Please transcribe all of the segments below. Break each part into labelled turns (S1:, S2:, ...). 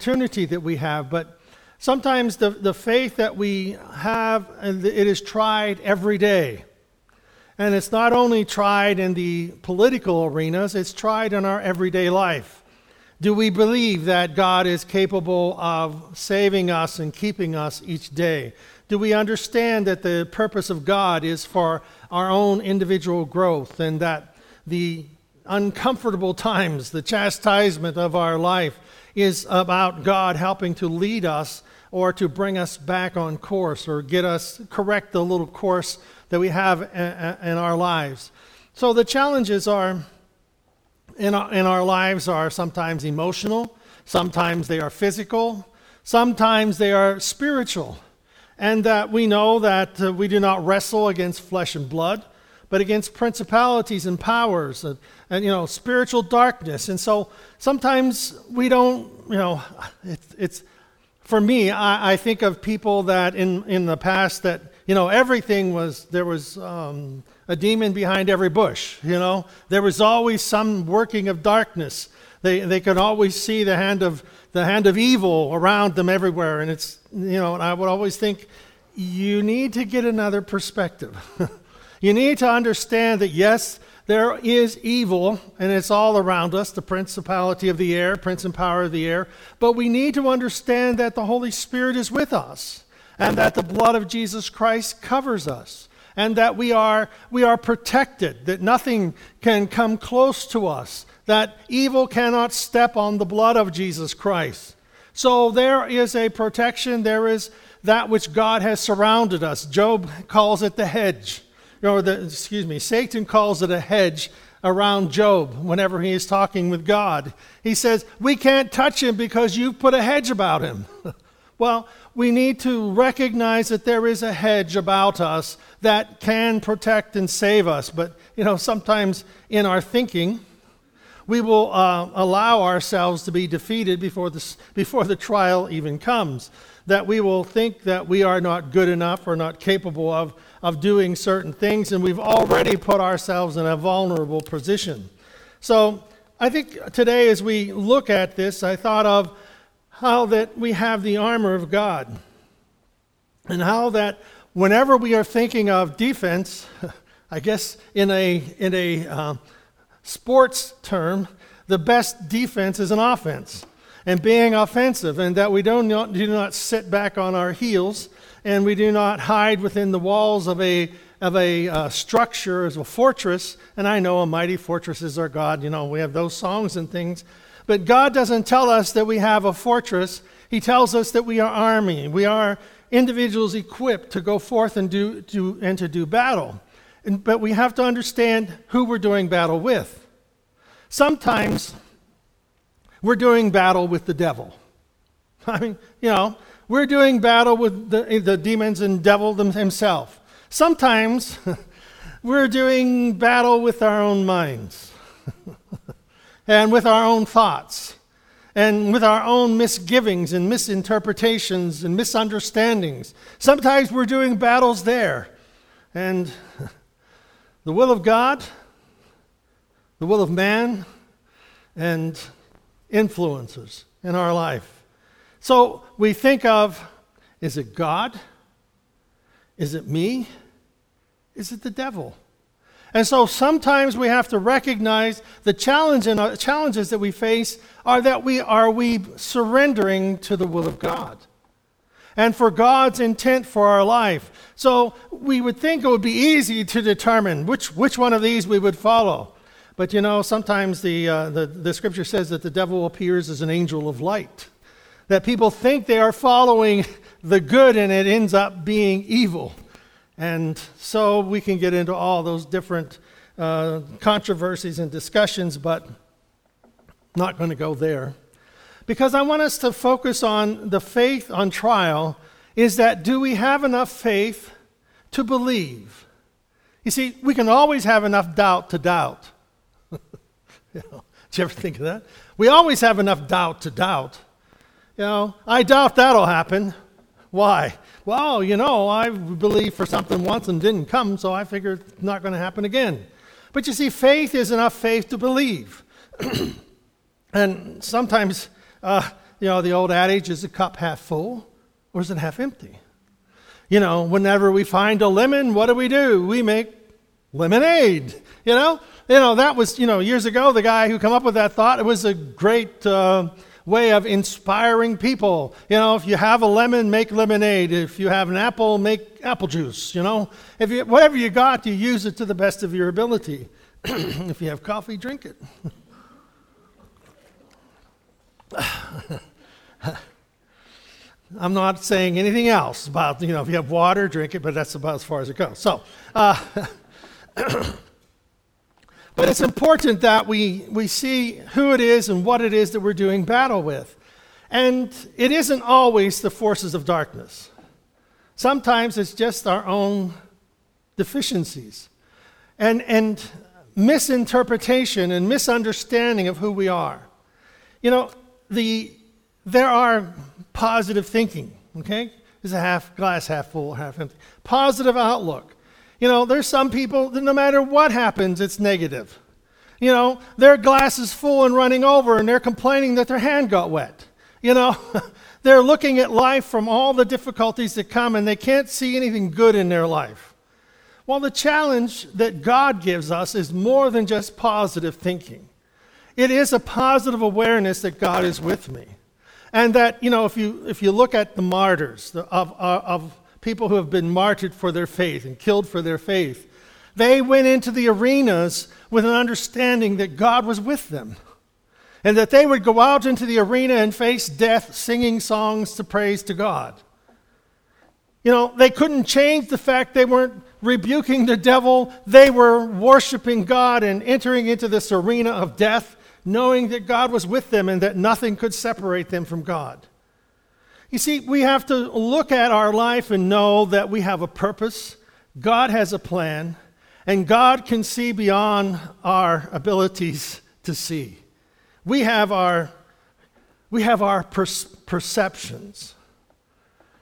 S1: opportunity that we have, but sometimes the, the faith that we have, it is tried every day. And it's not only tried in the political arenas, it's tried in our everyday life. Do we believe that God is capable of saving us and keeping us each day? Do we understand that the purpose of God is for our own individual growth and that the uncomfortable times, the chastisement of our life, is about God helping to lead us or to bring us back on course or get us correct the little course that we have in our lives. So the challenges are in our, in our lives are sometimes emotional, sometimes they are physical, sometimes they are spiritual. And that we know that uh, we do not wrestle against flesh and blood, but against principalities and powers and, you know spiritual darkness. And so sometimes we don't, you know, it's, it's for me, I, I think of people that in, in the past that you know, everything was, there was um, a demon behind every bush, you know. There was always some working of darkness. They, they could always see the hand, of, the hand of evil around them everywhere. And it's, you know, and I would always think, you need to get another perspective. you need to understand that, yes, there is evil, and it's all around us the principality of the air, prince and power of the air. But we need to understand that the Holy Spirit is with us and that the blood of Jesus Christ covers us and that we are, we are protected, that nothing can come close to us, that evil cannot step on the blood of Jesus Christ. So there is a protection, there is that which God has surrounded us. Job calls it the hedge. Or the, excuse me, Satan calls it a hedge around Job whenever he is talking with God. He says, We can't touch him because you've put a hedge about him. well, we need to recognize that there is a hedge about us that can protect and save us. But, you know, sometimes in our thinking, we will uh, allow ourselves to be defeated before the, before the trial even comes. That we will think that we are not good enough or not capable of, of doing certain things, and we've already put ourselves in a vulnerable position. So, I think today, as we look at this, I thought of how that we have the armor of God, and how that whenever we are thinking of defense, I guess in a, in a uh, sports term, the best defense is an offense and being offensive, and that we don't do not sit back on our heels and we do not hide within the walls of a of a uh, structure as a fortress. And I know a mighty fortress is our God. You know, we have those songs and things. But God doesn't tell us that we have a fortress. He tells us that we are army. We are individuals equipped to go forth and, do, to, and to do battle. And, but we have to understand who we're doing battle with. Sometimes we're doing battle with the devil. I mean, you know, we're doing battle with the, the demons and devil himself. Sometimes we're doing battle with our own minds. and with our own thoughts and with our own misgivings and misinterpretations and misunderstandings. Sometimes we're doing battles there. And the will of God, the will of man, and influences in our life. So we think of is it God? Is it me? Is it the devil? And so sometimes we have to recognize the challenge and uh, challenges that we face are that we are we surrendering to the will of God and for God's intent for our life. So we would think it would be easy to determine which, which one of these we would follow. But you know, sometimes the, uh, the, the scripture says that the devil appears as an angel of light. That people think they are following the good and it ends up being evil. And so we can get into all those different uh, controversies and discussions, but not going to go there. Because I want us to focus on the faith on trial is that do we have enough faith to believe? You see, we can always have enough doubt to doubt. you know, did you ever think of that? We always have enough doubt to doubt. You know, I doubt that'll happen. Why? Well, you know, I believed for something once and didn't come, so I figure it's not going to happen again. But you see, faith is enough faith to believe. and sometimes uh, you know, the old adage is the cup half full or is it half empty? You know, whenever we find a lemon, what do we do? We make lemonade, you know? You know, that was, you know, years ago, the guy who come up with that thought, it was a great uh, way of inspiring people. You know, if you have a lemon, make lemonade. If you have an apple, make apple juice, you know? If you, whatever you got, you use it to the best of your ability. if you have coffee, drink it. I'm not saying anything else about, you know, if you have water, drink it, but that's about as far as it goes. So, uh, but it's important that we, we see who it is and what it is that we're doing battle with. And it isn't always the forces of darkness, sometimes it's just our own deficiencies and, and misinterpretation and misunderstanding of who we are. You know, the, there are positive thinking, okay? Is a half glass half full, half empty. Positive outlook. You know, there's some people that no matter what happens, it's negative. You know, their glass is full and running over, and they're complaining that their hand got wet. You know, they're looking at life from all the difficulties that come, and they can't see anything good in their life. Well, the challenge that God gives us is more than just positive thinking. It is a positive awareness that God is with me. And that, you know, if you, if you look at the martyrs of, of people who have been martyred for their faith and killed for their faith, they went into the arenas with an understanding that God was with them. And that they would go out into the arena and face death singing songs to praise to God. You know, they couldn't change the fact they weren't rebuking the devil. They were worshiping God and entering into this arena of death knowing that God was with them and that nothing could separate them from God. You see, we have to look at our life and know that we have a purpose, God has a plan, and God can see beyond our abilities to see. We have our, we have our per- perceptions.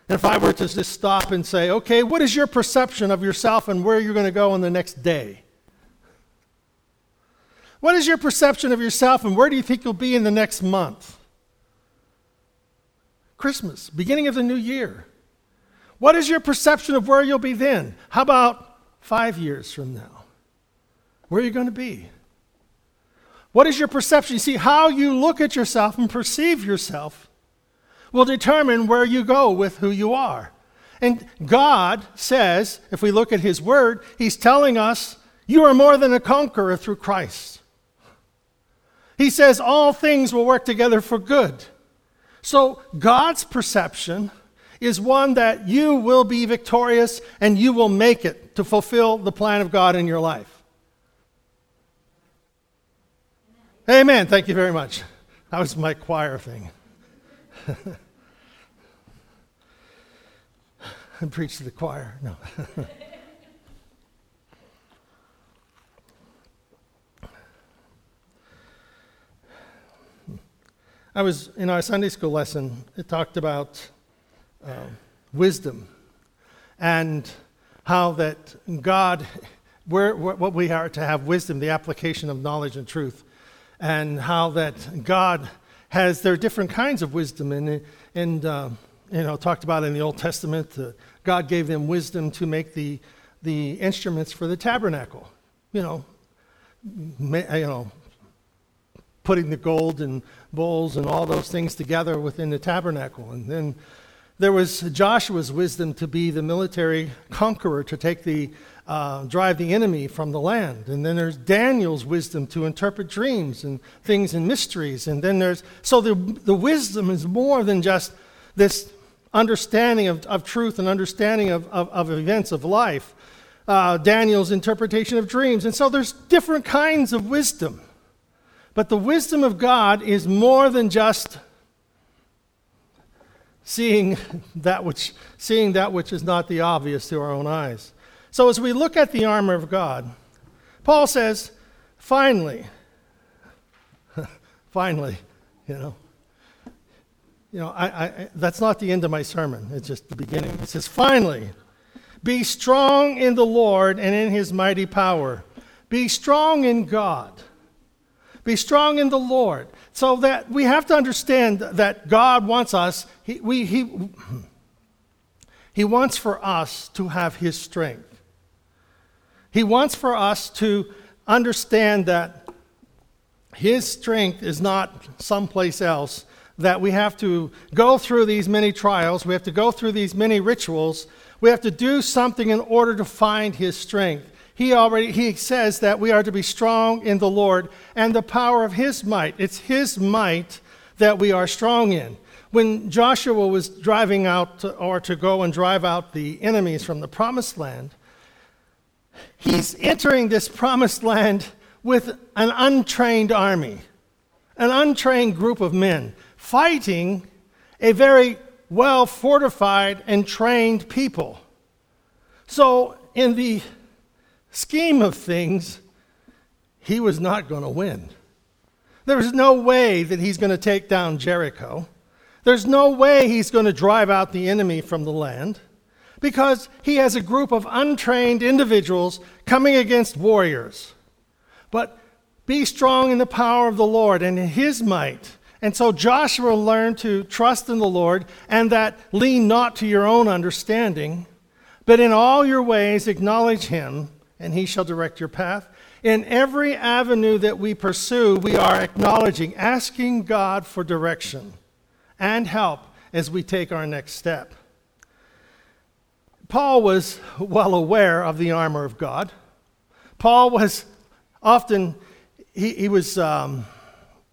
S1: And if I were to just stop and say, okay, what is your perception of yourself and where you're going to go in the next day? What is your perception of yourself and where do you think you'll be in the next month? Christmas, beginning of the new year. What is your perception of where you'll be then? How about five years from now? Where are you going to be? What is your perception? You see, how you look at yourself and perceive yourself will determine where you go with who you are. And God says, if we look at His Word, He's telling us, you are more than a conqueror through Christ. He says all things will work together for good. So God's perception is one that you will be victorious and you will make it to fulfill the plan of God in your life. Amen. Thank you very much. That was my choir thing. I preach to the choir. No. I was in our Sunday school lesson, it talked about uh, wisdom and how that God, where, what we are to have wisdom, the application of knowledge and truth, and how that God has, there are different kinds of wisdom. And, and uh, you know, talked about in the Old Testament, uh, God gave them wisdom to make the, the instruments for the tabernacle. You know, you know, putting the gold and bowls and all those things together within the tabernacle. And then there was Joshua's wisdom to be the military conqueror, to take the uh, drive the enemy from the land. And then there's Daniel's wisdom to interpret dreams and things and mysteries. And then there's so the the wisdom is more than just this understanding of, of truth and understanding of, of, of events of life. Uh, Daniel's interpretation of dreams. And so there's different kinds of wisdom. But the wisdom of God is more than just seeing that which, seeing that which is not the obvious to our own eyes. So as we look at the armor of God, Paul says, finally, finally, you know, you know, I, I, that's not the end of my sermon. It's just the beginning. It says, finally, be strong in the Lord and in his mighty power. Be strong in God Be strong in the Lord. So that we have to understand that God wants us, he, we, he, he wants for us to have His strength. He wants for us to understand that His strength is not someplace else, that we have to go through these many trials, we have to go through these many rituals, we have to do something in order to find His strength he already he says that we are to be strong in the Lord and the power of his might. It's his might that we are strong in. When Joshua was driving out to, or to go and drive out the enemies from the promised land, he's entering this promised land with an untrained army, an untrained group of men fighting a very well fortified and trained people. So in the scheme of things, he was not going to win. There's no way that he's going to take down Jericho. There's no way he's going to drive out the enemy from the land because he has a group of untrained individuals coming against warriors. But be strong in the power of the Lord and in his might. And so Joshua learned to trust in the Lord and that lean not to your own understanding, but in all your ways acknowledge him and he shall direct your path. In every avenue that we pursue, we are acknowledging, asking God for direction and help as we take our next step. Paul was well aware of the armor of God. Paul was often, he, he was um,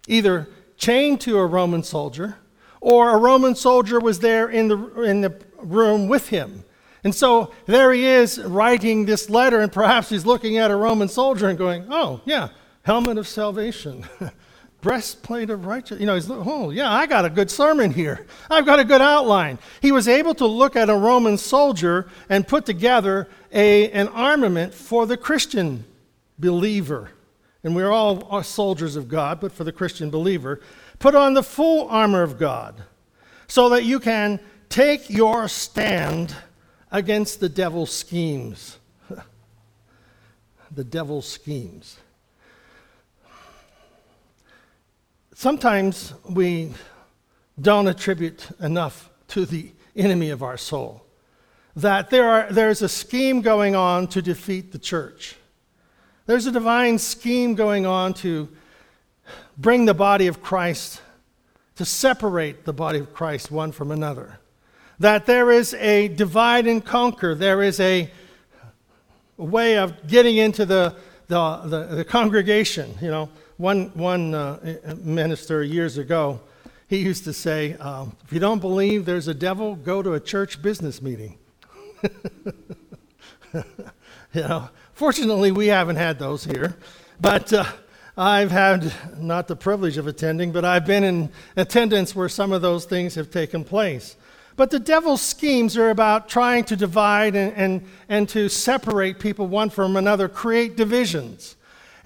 S1: either chained to a Roman soldier or a Roman soldier was there in the, in the room with him. And so there he is writing this letter, and perhaps he's looking at a Roman soldier and going, Oh, yeah, helmet of salvation, breastplate of righteousness. You know, he's, oh, yeah, I got a good sermon here. I've got a good outline. He was able to look at a Roman soldier and put together a, an armament for the Christian believer. And we're all soldiers of God, but for the Christian believer, put on the full armor of God so that you can take your stand against the devil's schemes. the devil's schemes. Sometimes we don't attribute enough to the enemy of our soul. That there are, there's a scheme going on to defeat the church. There's a divine scheme going on to bring the body of Christ, to separate the body of Christ one from another that there is a divide and conquer. There is a way of getting into the, the, the, the congregation. You know, one, one uh, minister years ago, he used to say, um, if you don't believe there's a devil, go to a church business meeting. you know, fortunately, we haven't had those here. But uh, I've had not the privilege of attending, but I've been in attendance where some of those things have taken place. But the devil's schemes are about trying to divide and, and, and to separate people one from another, create divisions.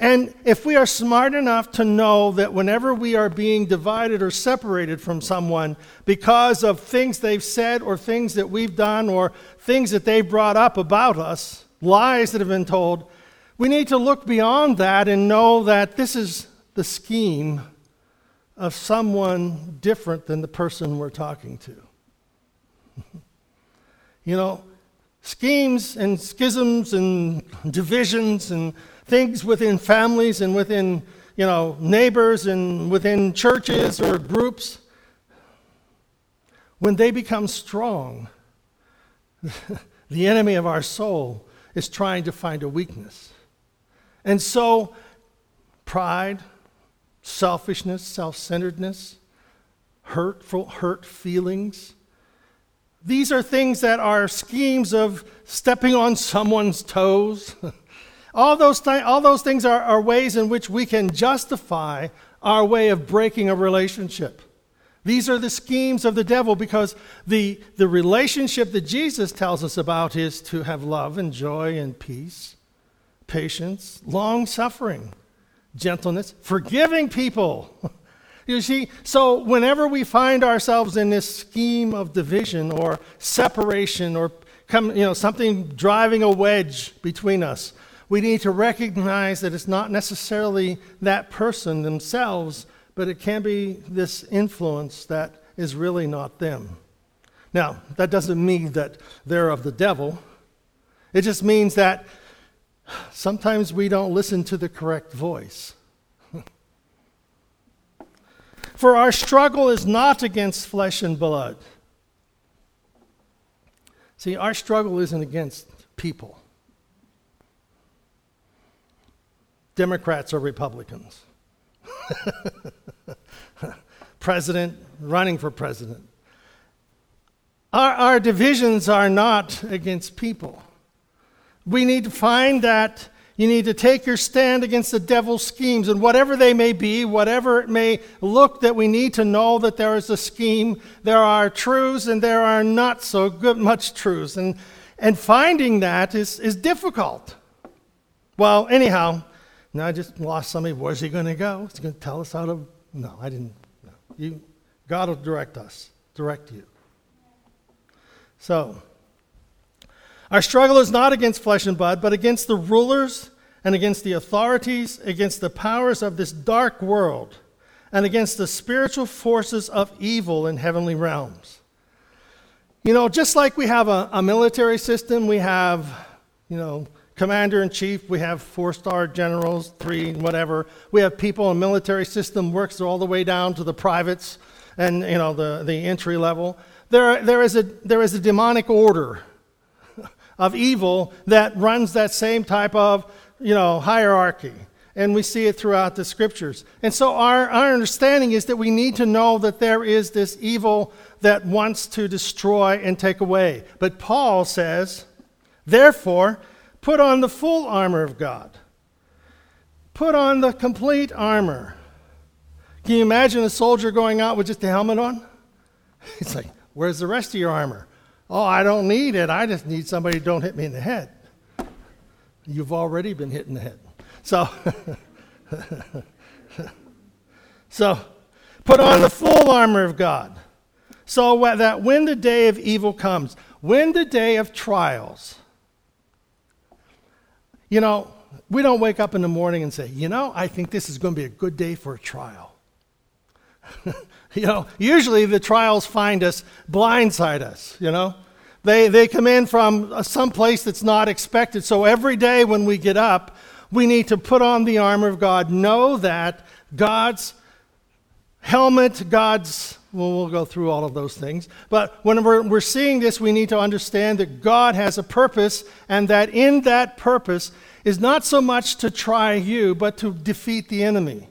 S1: And if we are smart enough to know that whenever we are being divided or separated from someone because of things they've said or things that we've done or things that they've brought up about us, lies that have been told, we need to look beyond that and know that this is the scheme of someone different than the person we're talking to. you know, schemes and schisms and divisions and things within families and within, you know, neighbors and within churches or groups, when they become strong, the enemy of our soul is trying to find a weakness. And so, pride, selfishness, self centeredness, hurtful, hurt feelings, these are things that are schemes of stepping on someone's toes. all, those th- all those things are, are ways in which we can justify our way of breaking a relationship. These are the schemes of the devil because the, the relationship that Jesus tells us about is to have love and joy and peace, patience, long suffering, gentleness, forgiving people. You see, so whenever we find ourselves in this scheme of division or separation or come, you know, something driving a wedge between us, We need to recognize that it's not necessarily that person themselves, but it can be this influence that is really not them. Now, that doesn't mean that they're of the devil. It just means that sometimes we don't listen to the correct voice. For our struggle is not against flesh and blood. See, our struggle isn't against people. Democrats or Republicans. president, running for president. Our, our divisions are not against people. We need to find that you need to take your stand against the devil's schemes, and whatever they may be, whatever it may look, that we need to know that there is a scheme. There are truths, and there are not so good much truths. And, and finding that is, is difficult. Well, anyhow, now I just lost somebody. Where's he going to go? He's going to tell us how to. No, I didn't. No. You, God will direct us, direct you. So, our struggle is not against flesh and blood, but against the rulers and against the authorities, against the powers of this dark world, and against the spiritual forces of evil in heavenly realms. You know, just like we have a, a military system, we have, you know, commander in chief, we have four star generals, three, whatever. We have people in military system works all the way down to the privates and, you know, the, the entry level. There, there, is a, there is a demonic order of evil that runs that same type of, you know, hierarchy. And we see it throughout the scriptures. And so our, our understanding is that we need to know that there is this evil that wants to destroy and take away. But Paul says, therefore, put on the full armor of God. Put on the complete armor. Can you imagine a soldier going out with just a helmet on? It's like, where's the rest of your armor? Oh, I don't need it. I just need somebody don't hit me in the head. You've already been hit in the head. So, so put on the full armor of God. So that when the day of evil comes, when the day of trials, you know, we don't wake up in the morning and say, you know, I think this is going to be a good day for a trial. You know, usually the trials find us, blindside us, you know. They, they come in from some place that's not expected. So every day when we get up, we need to put on the armor of God, know that God's helmet, God's, well, we'll go through all of those things. But when we're, we're seeing this, we need to understand that God has a purpose, and that in that purpose is not so much to try you, but to defeat the enemy.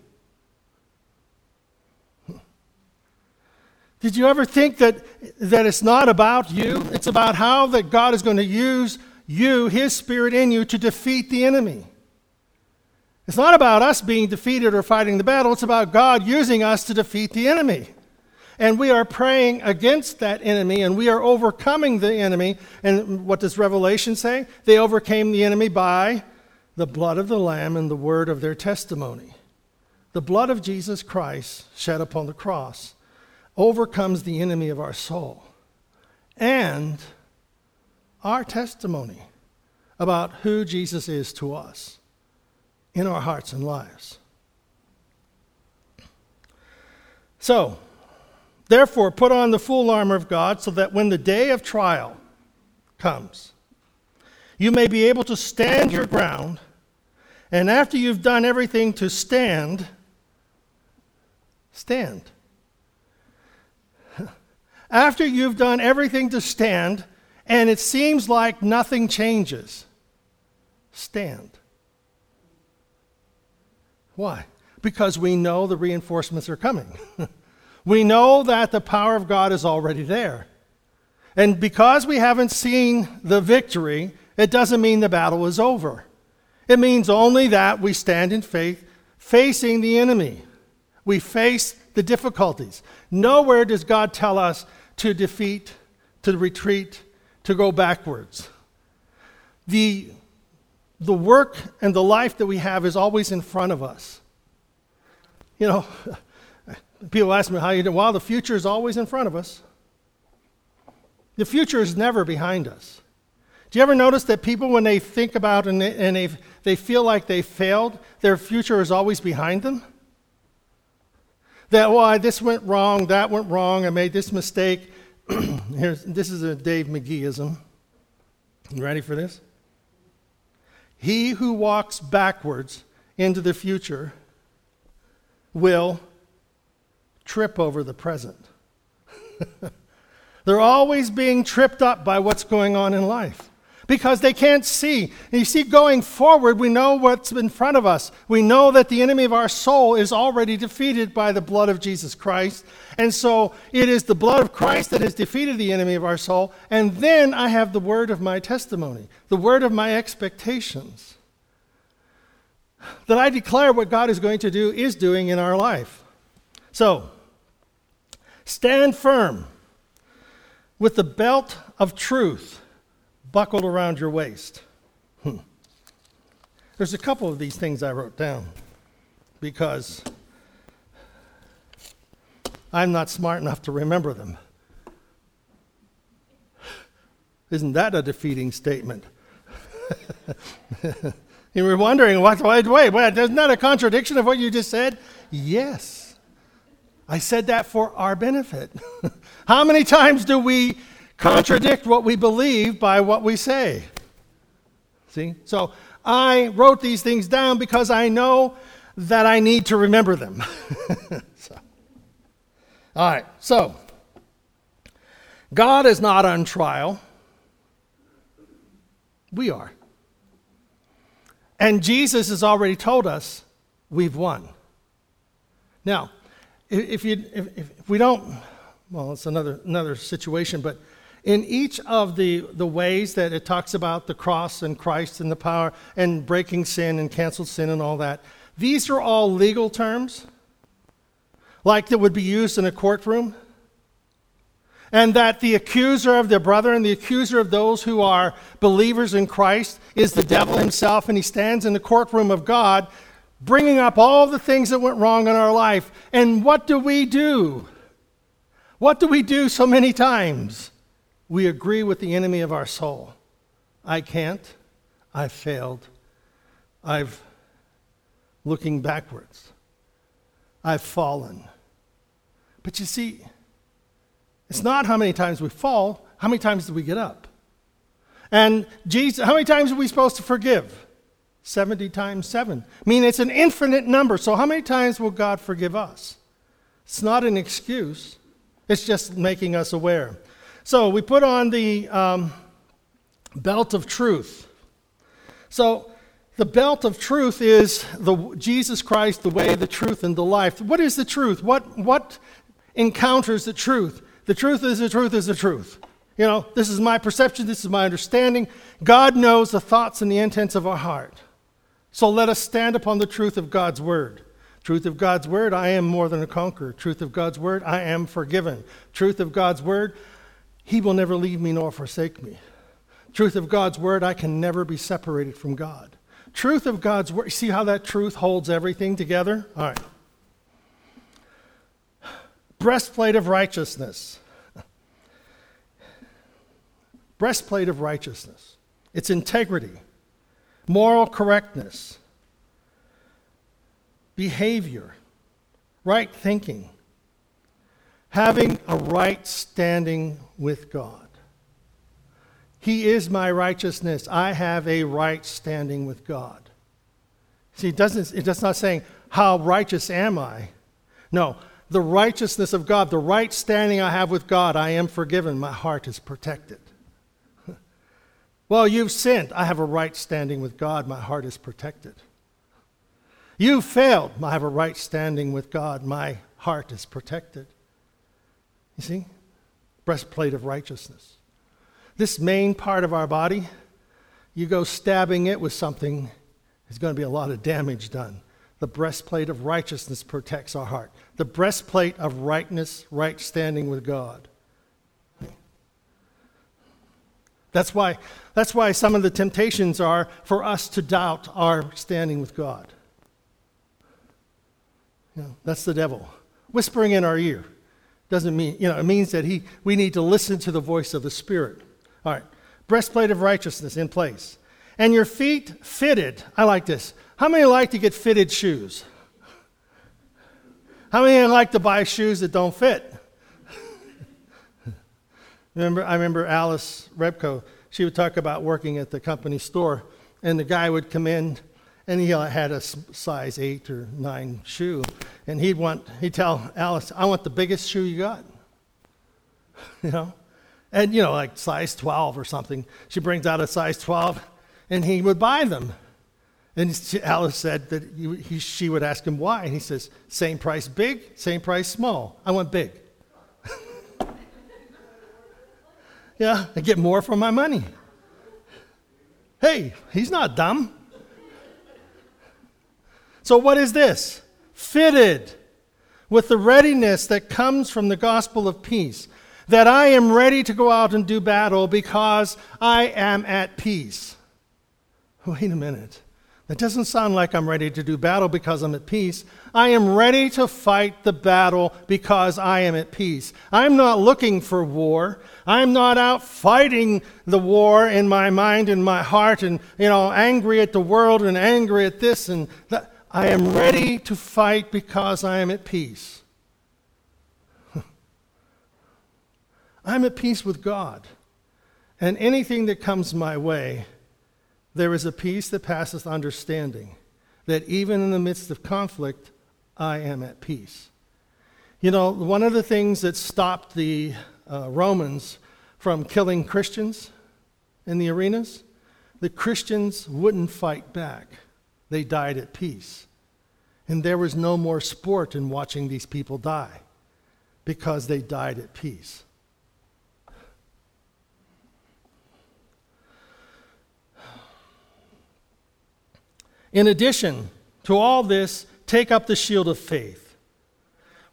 S1: Did you ever think that, that it's not about you? It's about how that God is going to use you, His Spirit in you, to defeat the enemy. It's not about us being defeated or fighting the battle, it's about God using us to defeat the enemy. And we are praying against that enemy and we are overcoming the enemy. And what does Revelation say? They overcame the enemy by the blood of the Lamb and the word of their testimony. The blood of Jesus Christ shed upon the cross overcomes the enemy of our soul and our testimony about who Jesus is to us in our hearts and lives. So, therefore, put on the full armor of God so that when the day of trial comes, you may be able to stand your ground. And after you've done everything to stand, stand. After you've done everything to stand and it seems like nothing changes, stand. Why? Because we know the reinforcements are coming. we know that the power of God is already there. And because we haven't seen the victory, it doesn't mean the battle is over. It means only that we stand in faith facing the enemy. We face the difficulties. Nowhere does God tell us to defeat, to retreat, to go backwards. The, the work and the life that we have is always in front of us. You know, people ask me how you do. Well, the future is always in front of us. The future is never behind us. Do you ever notice that people, when they think about and they, and they, they feel like they failed, their future is always behind them? That, well, this went wrong, that went wrong, I made this mistake. Here's, this is a Dave McGeeism. You ready for this? He who walks backwards into the future will trip over the present. They're always being tripped up by what's going on in life because they can't see. And you see, going forward, we know what's in front of us. We know that the enemy of our soul is already defeated by the blood of Jesus Christ. And so it is the blood of Christ that has defeated the enemy of our soul. And then I have the word of my testimony, the word of my expectations. That I declare what God is going to do, is doing in our life. So, stand firm with the belt of truth buckled around your waist. Hmm. There's a couple of these things I wrote down because I'm not smart enough to remember them. Isn't that a defeating statement? you were wondering, what, wait, wait, wait, isn't that a contradiction of what you just said? Yes. I said that for our benefit. How many times do we contradict what we believe by what we say. See? So I wrote these things down because I know that I need to remember them. so. All right, so God is not on trial. We are. And Jesus has already told us we've won. Now, if, you, if, if we don't, well, it's another, another situation, but in each of the, the ways that it talks about the cross and Christ and the power and breaking sin and canceled sin and all that, these are all legal terms, like that would be used in a courtroom. And that the accuser of their brother and the accuser of those who are believers in Christ is the devil himself, and he stands in the courtroom of God, bringing up all the things that went wrong in our life. And what do we do? What do we do so many times? We agree with the enemy of our soul. I can't. I've failed. I've looking backwards. I've fallen. But you see, it's not how many times we fall, how many times do we get up? And Jesus, how many times are we supposed to forgive? 70 times 7. I mean, it's an infinite number. So, how many times will God forgive us? It's not an excuse, it's just making us aware. So we put on the um, belt of truth. So the belt of truth is the Jesus Christ, the way, the truth, and the life. What is the truth? What what encounters the truth? The truth is the truth is the truth. You know, this is my perception, this is my understanding. God knows the thoughts and the intents of our heart. So let us stand upon the truth of God's word. Truth of God's word, I am more than a conqueror. Truth of God's word, I am forgiven. Truth of God's word, he will never leave me nor forsake me. Truth of God's word, I can never be separated from God. Truth of God's word, see how that truth holds everything together? All right. Breastplate of righteousness. Breastplate of righteousness. It's integrity, moral correctness, behavior, right thinking having a right standing with God. He is my righteousness. I have a right standing with God. See, it doesn't, it does not saying, How righteous am I? No, the righteousness of God, the right standing I have with God, I am forgiven. My heart is protected. well, you've sinned. I have a right standing with God. My heart is protected. You failed. I have a right standing with God. My heart is protected. You see? Breastplate of righteousness. This main part of our body, you go stabbing it with something, there's going to be a lot of damage done. The breastplate of righteousness protects our heart. The breastplate of rightness, right standing with God. That's why, that's why some of the temptations are for us to doubt our standing with God. You know, that's the devil whispering in our ear doesn't mean, you know, it means that he, we need to listen to the voice of the Spirit. All right. breastplate of righteousness in place, and your feet fitted. I like this. How many like to get fitted shoes? How many like to buy shoes that don't fit? remember, I remember Alice Rebko. She would talk about working at the company store, and the guy would come in, and he had a size eight or nine shoe, and he'd want he'd tell Alice, "I want the biggest shoe you got." you know, and you know, like size 12 or something. She brings out a size 12, and he would buy them. And Alice said that he, she would ask him why. And he says, Same price big, same price small. I want big. yeah, I get more for my money. Hey, he's not dumb. So, what is this? Fitted with the readiness that comes from the gospel of peace, that I am ready to go out and do battle because I am at peace. Wait a minute. That doesn't sound like I'm ready to do battle because I'm at peace. I am ready to fight the battle because I am at peace. I'm not looking for war. I'm not out fighting the war in my mind and my heart and, you know, angry at the world and angry at this and that. I am ready to fight because I am at peace. I'm at peace with God. And anything that comes my way, there is a peace that passeth understanding, that even in the midst of conflict, I am at peace. You know, one of the things that stopped the uh, Romans from killing Christians in the arenas, the Christians wouldn't fight back. They died at peace. And there was no more sport in watching these people die because they died at peace. In addition to all this, take up the shield of faith,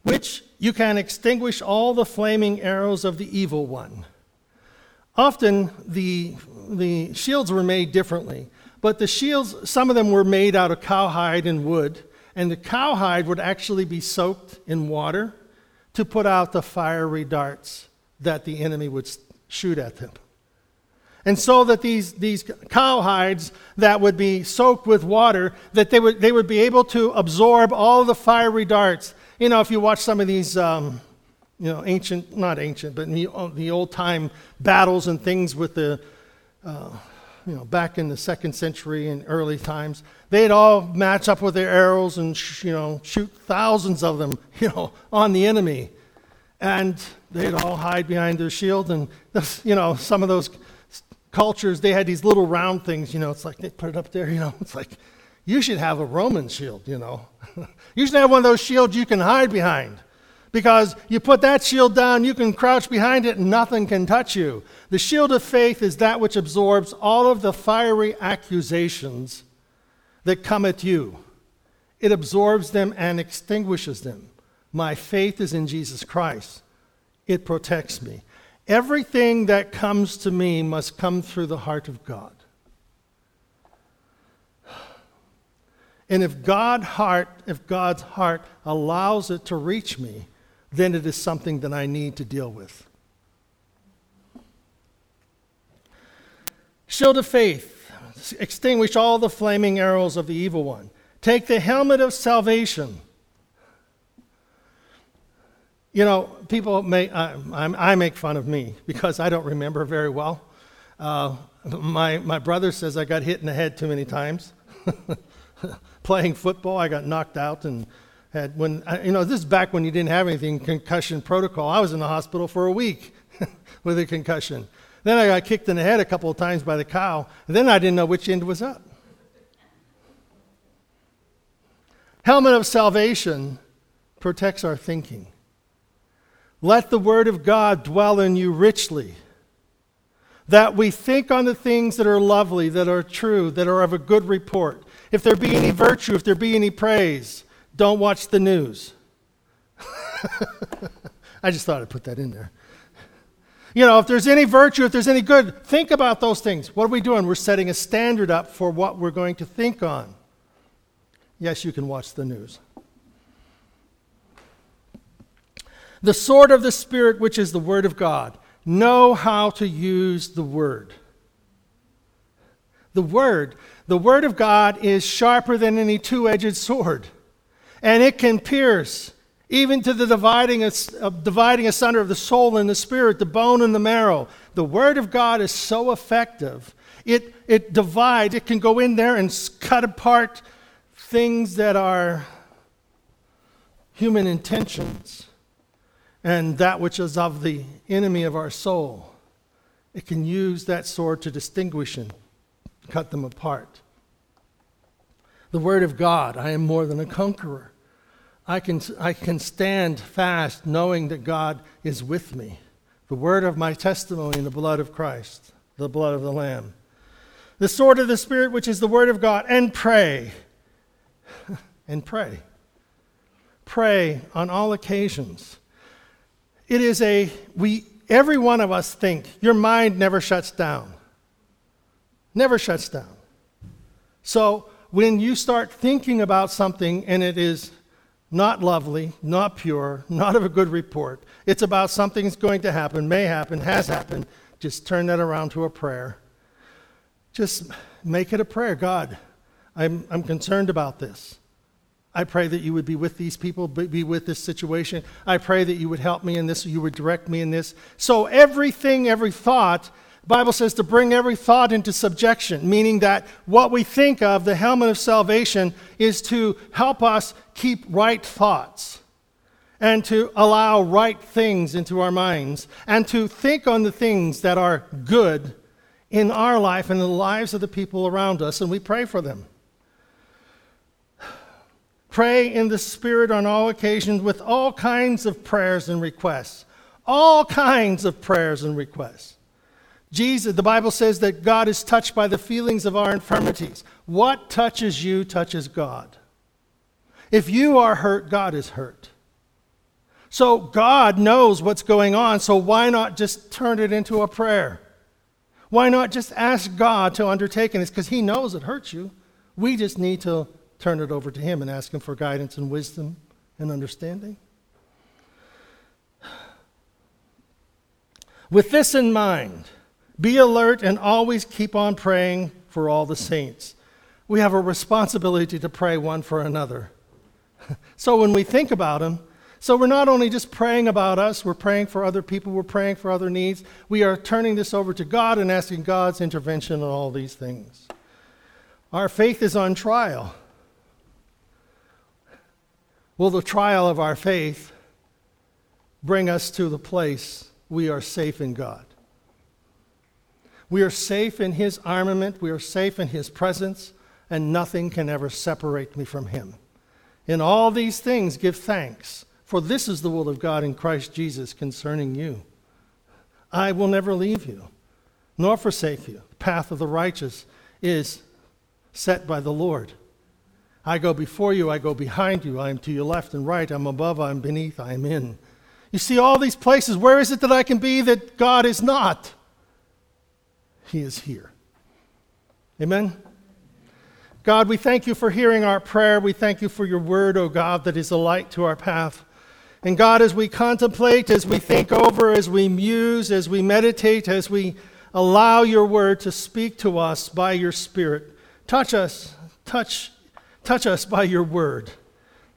S1: which you can extinguish all the flaming arrows of the evil one. Often the, the shields were made differently, but the shields, some of them were made out of cowhide and wood, and the cowhide would actually be soaked in water to put out the fiery darts that the enemy would shoot at them. And so that these, these cowhides that would be soaked with water, that they would, they would be able to absorb all the fiery darts. You know, if you watch some of these, um, you know, ancient, not ancient, but the, the old time battles and things with the, uh, you know, back in the second century and early times, they'd all match up with their arrows and, sh- you know, shoot thousands of them, you know, on the enemy. And they'd all hide behind their shield. And, you know, some of those cultures, they had these little round things, you know, it's like they put it up there, you know, it's like, you should have a Roman shield, you know. you should have one of those shields you can hide behind. Because you put that shield down, you can crouch behind it and nothing can touch you. The shield of faith is that which absorbs all of the fiery accusations that come at you. It absorbs them and extinguishes them. My faith is in Jesus Christ. It protects me. Everything that comes to me must come through the heart of God. And if God heart, if God's heart allows it to reach me, then it is something that I need to deal with. Shield of faith. Extinguish all the flaming arrows of the evil one. Take the helmet of salvation you know, people may, I, I, make fun of me because I don't remember very well. Uh, my, my brother says I got hit in the head too many times. Playing football, I got knocked out and had, when, you know, this is back when you didn't have anything, concussion protocol. I was in the hospital for a week with a concussion. Then I got kicked in the head a couple of times by the cow. Then I didn't know which end was up. Helmet of salvation protects our thinking. Let the word of God dwell in you richly, that we think on the things that are lovely, that are true, that are of a good report. If there be any virtue, if there be any praise, don't watch the news. I just thought I'd put that in there. You know, if there's any virtue, if there's any good, think about those things. What are we doing? We're setting a standard up for what we're going to think on. Yes, you can watch the news. The sword of the Spirit, which is the Word of God. Know how to use the Word. The Word. The Word of God is sharper than any two edged sword, and it can pierce even to the dividing, uh, dividing asunder of the soul and the spirit, the bone and the marrow. The Word of God is so effective. It, it divides, it can go in there and cut apart things that are human intentions and that which is of the enemy of our soul. It can use that sword to distinguish and cut them apart. The Word of God, I am more than a conqueror. I can, I can stand fast knowing that God is with me. The word of my testimony in the blood of Christ, the blood of the Lamb. The sword of the Spirit, which is the word of God, and pray. and pray. Pray on all occasions. It is a, we, every one of us think, your mind never shuts down. Never shuts down. So when you start thinking about something and it is not lovely, not pure, not of a good report. It's about something that's going to happen, may happen, has happened. Just turn that around to a prayer. Just make it a prayer. God, I'm, I'm concerned about this. I pray that you would be with these people, be with this situation. I pray that you would help me in this, you would direct me in this. So everything, every thought Bible says to bring every thought into subjection, meaning that what we think of, the helmet of salvation, is to help us keep right thoughts and to allow right things into our minds and to think on the things that are good in our life and in the lives of the people around us, and we pray for them. Pray in the Spirit on all occasions with all kinds of prayers and requests. All kinds of prayers and requests. Jesus, the Bible says that God is touched by the feelings of our infirmities. What touches you touches God. If you are hurt, God is hurt. So God knows what's going on, so why not just turn it into a prayer? Why not just ask God to undertake this? Because He knows it hurts you. We just need to turn it over to Him and ask Him for guidance and wisdom and understanding. With this in mind, be alert and always keep on praying for all the saints. We have a responsibility to pray one for another. so when we think about them, so we're not only just praying about us, we're praying for other people, we're praying for other needs. We are turning this over to God and asking God's intervention on all these things. Our faith is on trial. Will the trial of our faith bring us to the place we are safe in God? We are safe in His armament, we are safe in His presence, and nothing can ever separate me from Him. In all these things, give thanks, for this is the will of God in Christ Jesus concerning you. I will never leave you, nor forsake you. The path of the righteous is set by the Lord. I go before you, I go behind you, I am to your left and right, I'm above, I'm beneath, I am in. You see all these places. Where is it that I can be that God is not? He is here. Amen? God, we thank you for hearing our prayer. We thank you for your word, O oh God, that is a light to our path. And God, as we contemplate, as we think over, as we muse, as we meditate, as we allow your word to speak to us by your spirit, touch us, touch, touch us by your word.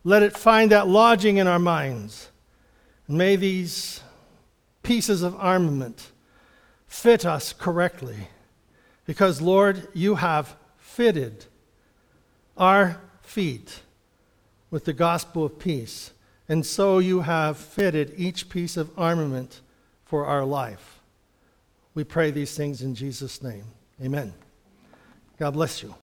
S1: Let it find that lodging in our minds. And may these pieces of armament fit us correctly. Because, Lord, you have fitted our feet with the gospel of peace. And so you have fitted each piece of armament for our life. We pray these things in Jesus' name. Amen. God bless you.